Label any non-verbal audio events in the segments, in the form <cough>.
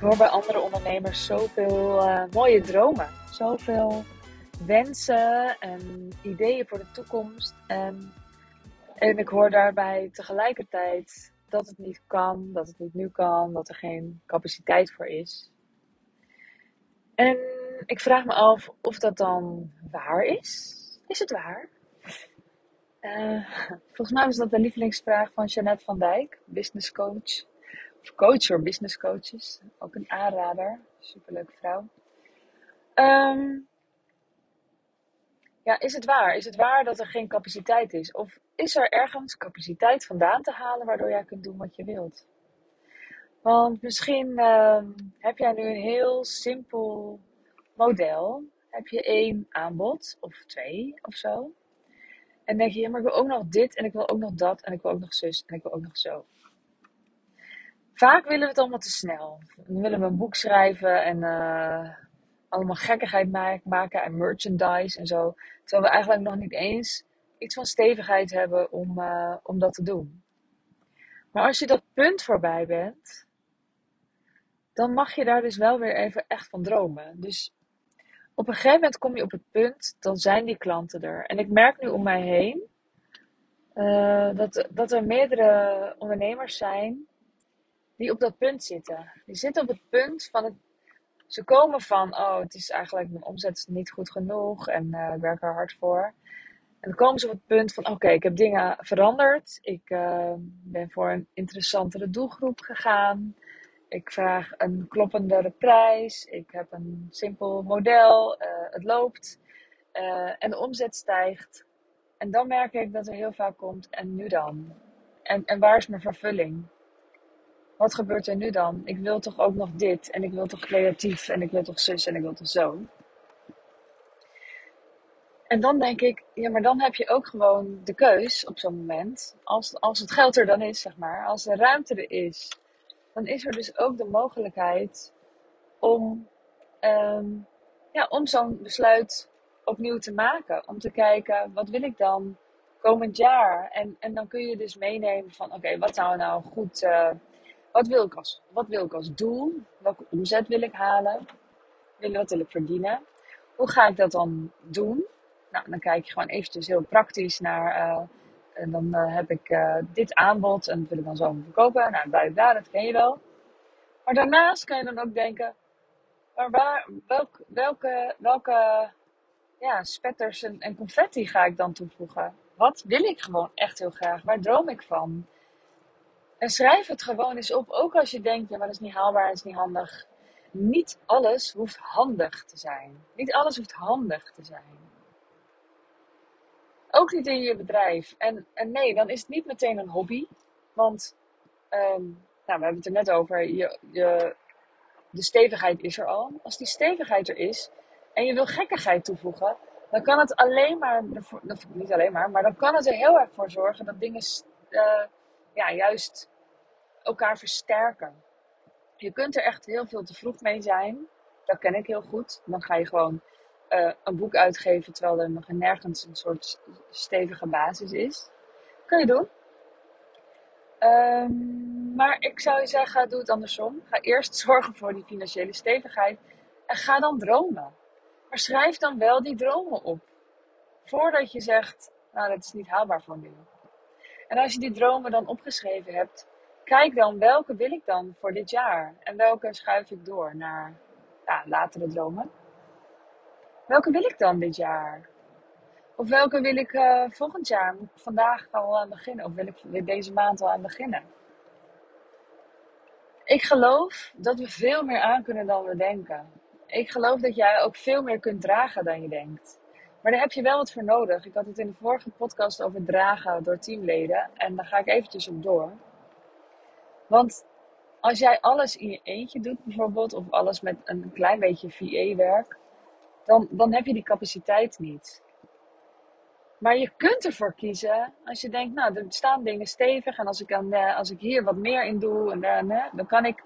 hoor bij andere ondernemers zoveel uh, mooie dromen, zoveel wensen en ideeën voor de toekomst. En, en ik hoor daarbij tegelijkertijd dat het niet kan, dat het niet nu kan, dat er geen capaciteit voor is. En ik vraag me af of dat dan waar is. Is het waar? Uh, volgens mij was dat de lievelingsvraag van Jeannette van Dijk, business coach. Coach voor business coaches. Ook een aanrader. Superleuke vrouw. Um, ja, is het waar? Is het waar dat er geen capaciteit is? Of is er ergens capaciteit vandaan te halen waardoor jij kunt doen wat je wilt? Want misschien uh, heb jij nu een heel simpel model. Heb je één aanbod of twee of zo. En denk je, ja, maar ik wil ook nog dit en ik wil ook nog dat en ik wil ook nog zus en ik wil ook nog zo. Vaak willen we het allemaal te snel. Dan willen we een boek schrijven en uh, allemaal gekkigheid maken en merchandise en zo. Terwijl we eigenlijk nog niet eens iets van stevigheid hebben om, uh, om dat te doen. Maar als je dat punt voorbij bent, dan mag je daar dus wel weer even echt van dromen. Dus op een gegeven moment kom je op het punt, dan zijn die klanten er. En ik merk nu om mij heen uh, dat, dat er meerdere ondernemers zijn die op dat punt zitten. Die zitten op het punt van het. Ze komen van, oh, het is eigenlijk mijn omzet niet goed genoeg en uh, ik werk er hard voor. En dan komen ze op het punt van, oké, ik heb dingen veranderd. Ik uh, ben voor een interessantere doelgroep gegaan. Ik vraag een kloppendere prijs. Ik heb een simpel model. Uh, het loopt. en de omzet stijgt. En dan merk ik dat er heel vaak komt, en nu dan? En, en waar is mijn vervulling? Wat gebeurt er nu dan? Ik wil toch ook nog dit en ik wil toch creatief en ik wil toch zus en ik wil toch zo. En dan denk ik, ja, maar dan heb je ook gewoon de keus op zo'n moment. Als, als het geld er dan is, zeg maar, als de ruimte er is, dan is er dus ook de mogelijkheid om, um, ja, om zo'n besluit opnieuw te maken. Om te kijken, wat wil ik dan komend jaar? En, en dan kun je dus meenemen van, oké, wat zou nou goed... Uh, wat wil ik als, wat wil ik als doel? Welke omzet wil ik halen? Wat wil ik verdienen? Hoe ga ik dat dan doen? Nou, dan kijk je gewoon eventjes heel praktisch naar. Uh, en dan uh, heb ik uh, dit aanbod en dat wil ik dan zo verkopen. Nou, daar, daar, dat ken je wel. Maar daarnaast kan je dan ook denken: maar waar, welk, welke, welke ja, spetters en confetti ga ik dan toevoegen? Wat wil ik gewoon echt heel graag? Waar droom ik van? En schrijf het gewoon eens op. Ook als je denkt, ja, maar dat is niet haalbaar, dat is niet handig. Niet alles hoeft handig te zijn. Niet alles hoeft handig te zijn. Ook niet in je bedrijf. En, en nee, dan is het niet meteen een hobby. Want, um, nou, we hebben het er net over. Je, je, de stevigheid is er al. Als die stevigheid er is en je wil gekkigheid toevoegen, dan kan het alleen maar, niet alleen maar, maar dan kan het er heel erg voor zorgen dat dingen uh, ja, juist elkaar versterken. Je kunt er echt heel veel te vroeg mee zijn. Dat ken ik heel goed. Dan ga je gewoon uh, een boek uitgeven terwijl er nog nergens een soort stevige basis is. Kun je doen. Um, maar ik zou je zeggen, doe het andersom. Ga eerst <laughs> zorgen voor die financiële stevigheid. En ga dan dromen. Maar schrijf dan wel die dromen op. Voordat je zegt, nou dat is niet haalbaar voor nu. En als je die dromen dan opgeschreven hebt, kijk dan welke wil ik dan voor dit jaar en welke schuif ik door naar ja, latere dromen. Welke wil ik dan dit jaar? Of welke wil ik uh, volgend jaar? Moet ik vandaag al aan beginnen? Of wil ik deze maand al aan beginnen? Ik geloof dat we veel meer aan kunnen dan we denken. Ik geloof dat jij ook veel meer kunt dragen dan je denkt. Maar daar heb je wel wat voor nodig. Ik had het in de vorige podcast over dragen door teamleden. En daar ga ik eventjes op door. Want als jij alles in je eentje doet bijvoorbeeld, of alles met een klein beetje VA-werk, dan, dan heb je die capaciteit niet. Maar je kunt ervoor kiezen als je denkt, nou, er staan dingen stevig en als ik, dan, eh, als ik hier wat meer in doe, en, dan, dan, kan ik,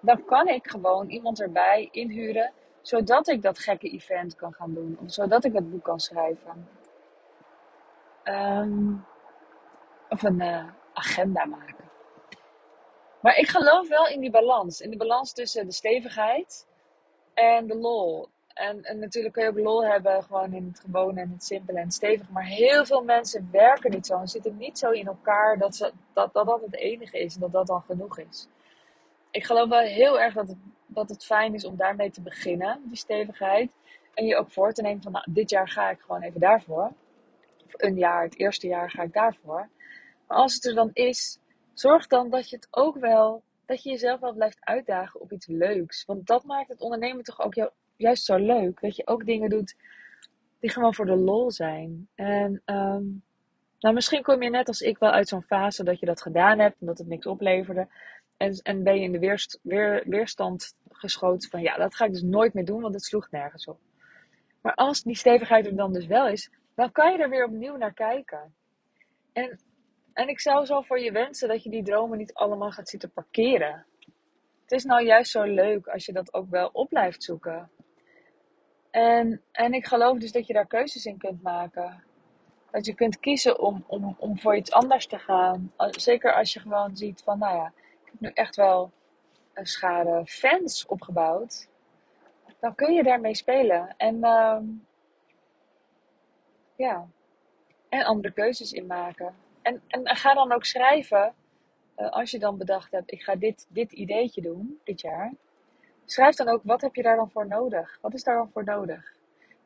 dan kan ik gewoon iemand erbij inhuren zodat ik dat gekke event kan gaan doen. Zodat ik dat boek kan schrijven. Um, of een uh, agenda maken. Maar ik geloof wel in die balans. In de balans tussen de stevigheid en de lol. En, en natuurlijk kun je ook lol hebben gewoon in het gewone en het simpele en het stevige. Maar heel veel mensen werken niet zo en zitten niet zo in elkaar dat, ze, dat, dat dat het enige is en dat dat dan genoeg is. Ik geloof wel heel erg dat het, dat het fijn is om daarmee te beginnen, die stevigheid. En je ook voor te nemen van, nou, dit jaar ga ik gewoon even daarvoor. Of een jaar, het eerste jaar ga ik daarvoor. Maar als het er dan is, zorg dan dat je het ook wel, dat je jezelf wel blijft uitdagen op iets leuks. Want dat maakt het ondernemen toch ook juist zo leuk. Dat je ook dingen doet die gewoon voor de lol zijn. En ehm, nou, misschien kom je net als ik wel uit zo'n fase dat je dat gedaan hebt en dat het niks opleverde. En, en ben je in de weer, weerstand geschoten van ja, dat ga ik dus nooit meer doen, want het sloeg nergens op. Maar als die stevigheid er dan dus wel is, dan kan je er weer opnieuw naar kijken. En, en ik zou zo voor je wensen dat je die dromen niet allemaal gaat zitten parkeren. Het is nou juist zo leuk als je dat ook wel op blijft zoeken. En, en ik geloof dus dat je daar keuzes in kunt maken. Dat je kunt kiezen om, om, om voor iets anders te gaan. Zeker als je gewoon ziet van, nou ja, heb nu echt wel een schade fans opgebouwd dan kun je daarmee spelen. En uh, ja, en andere keuzes in maken. En, en ga dan ook schrijven, uh, als je dan bedacht hebt, ik ga dit, dit ideetje doen dit jaar. Schrijf dan ook, wat heb je daar dan voor nodig? Wat is daar dan voor nodig?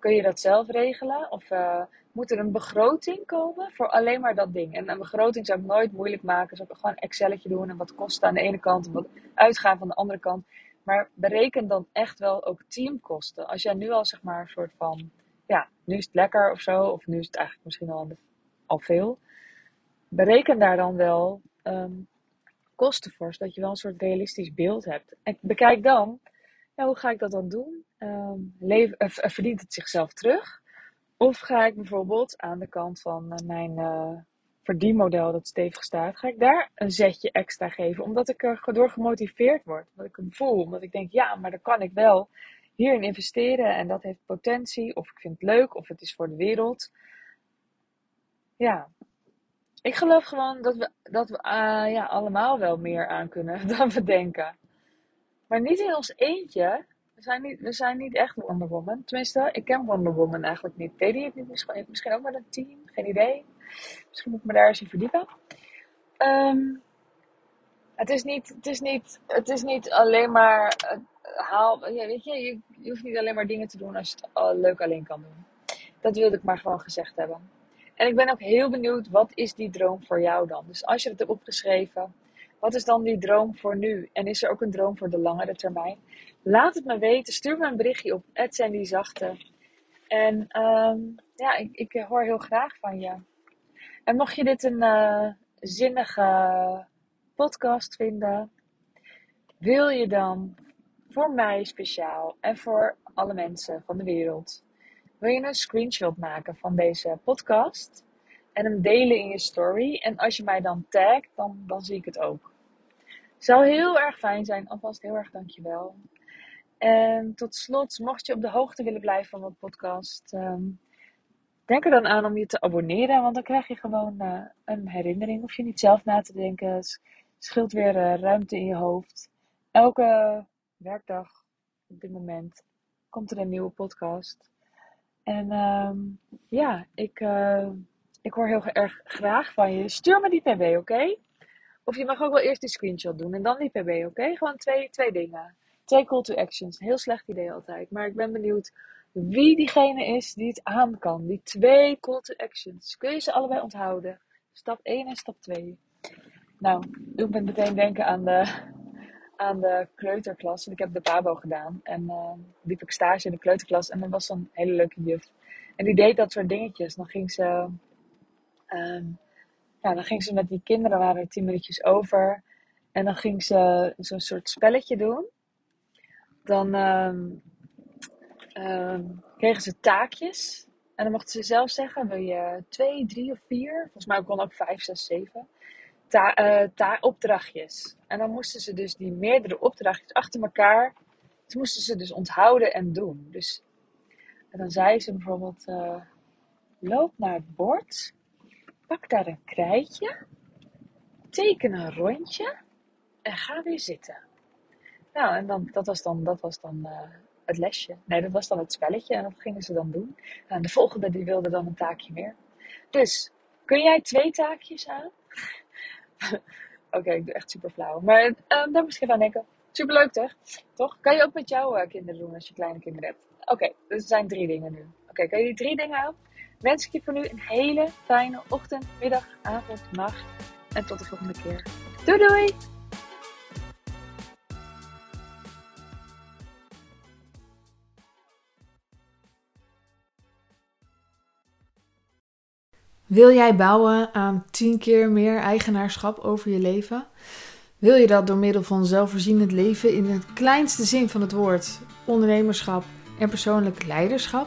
Kun je dat zelf regelen? Of uh, moet er een begroting komen voor alleen maar dat ding? En een begroting zou ik nooit moeilijk maken. Zou ik gewoon een Excelletje doen en wat kost aan de ene kant en wat uitgaan van de andere kant. Maar bereken dan echt wel ook teamkosten. Als jij nu al zeg maar een soort van, ja, nu is het lekker of zo, of nu is het eigenlijk misschien al, al veel. Bereken daar dan wel um, kosten voor, zodat je wel een soort realistisch beeld hebt. En bekijk dan, hoe ga ik dat dan doen? Um, verdient het zichzelf terug? Of ga ik bijvoorbeeld aan de kant van uh, mijn uh, verdienmodel dat stevig staat, ga ik daar een zetje extra geven. Omdat ik er door gemotiveerd word. Omdat ik hem voel. Omdat ik denk, ja, maar dan kan ik wel hierin investeren. En dat heeft potentie. Of ik vind het leuk. Of het is voor de wereld. Ja. Ik geloof gewoon dat we, dat we ja, allemaal wel meer aan kunnen <laughs> dan we denken. Maar niet in ons eentje. We zijn niet, we zijn niet echt Wonder Woman. Tenminste, ik ken Wonder Woman eigenlijk niet. Deed hij het niet? Misschien, ook met een team? Geen idee. Misschien moet ik me daar eens in verdiepen. Um, het, is niet, het, is niet, het is niet alleen maar uh, haal. Weet je, je, je, hoeft niet alleen maar dingen te doen als je het leuk alleen kan doen. Dat wilde ik maar gewoon gezegd hebben. En ik ben ook heel benieuwd, wat is die droom voor jou dan? Dus als je het hebt opgeschreven, wat is dan die droom voor nu? En is er ook een droom voor de langere termijn? Laat het me weten. Stuur me een berichtje op Sandy Zachte. En um, ja, ik, ik hoor heel graag van je. En mocht je dit een uh, zinnige podcast vinden, wil je dan voor mij speciaal en voor alle mensen van de wereld, wil je een screenshot maken van deze podcast en hem delen in je story. En als je mij dan tagt, dan, dan zie ik het ook. Zou heel erg fijn zijn. Alvast heel erg dankjewel. En tot slot, mocht je op de hoogte willen blijven van mijn podcast, um, denk er dan aan om je te abonneren, want dan krijg je gewoon uh, een herinnering. Hoef je niet zelf na te denken. Scheelt weer uh, ruimte in je hoofd. Elke werkdag op dit moment komt er een nieuwe podcast. En um, ja, ik, uh, ik hoor heel erg graag van je. Stuur me die pb, oké? Of je mag ook wel eerst die screenshot doen en dan die pb, oké? Gewoon twee, twee dingen. Twee call to actions. Heel slecht idee altijd. Maar ik ben benieuwd wie diegene is die het aan kan. Die twee call to actions. Kun je ze allebei onthouden? Stap 1 en stap 2. Nou, doe me meteen denken aan de, aan de kleuterklas. ik heb de PABO gedaan. En uh, liep ik stage in de kleuterklas. En er was zo'n hele leuke juf. En die deed dat soort dingetjes. Dan ging ze... Um, ja, dan ging ze met die kinderen, waren er tien minuutjes over. En dan ging ze zo'n soort spelletje doen. Dan um, um, kregen ze taakjes. En dan mochten ze zelf zeggen, wil je twee, drie of vier? Volgens mij kon ook vijf, zes, zeven. Ta uh, ta opdrachtjes. En dan moesten ze dus die meerdere opdrachtjes achter elkaar, die moesten ze dus onthouden en doen. Dus en dan zei ze bijvoorbeeld, uh, loop naar het bord, pak daar een krijtje, teken een rondje en ga weer zitten. Nou, en dan, dat was dan, dat was dan uh, het lesje. Nee, dat was dan het spelletje en dat gingen ze dan doen. En de volgende die wilde dan een taakje meer. Dus, kun jij twee taakjes aan? <laughs> Oké, ik doe echt super flauw. Maar uh, daar moest ik even aan denken. Superleuk toch? Toch? Kan je ook met jouw uh, kinderen doen als je kleine kinderen hebt. Oké, dus er zijn drie dingen nu. Oké, okay, kan je die drie dingen aan? Wens ik je voor nu een hele fijne ochtend, middag, avond, nacht. En tot de volgende keer. Doei doei! Wil jij bouwen aan 10 keer meer eigenaarschap over je leven? Wil je dat door middel van zelfvoorzienend leven in het kleinste zin van het woord, ondernemerschap en persoonlijk leiderschap?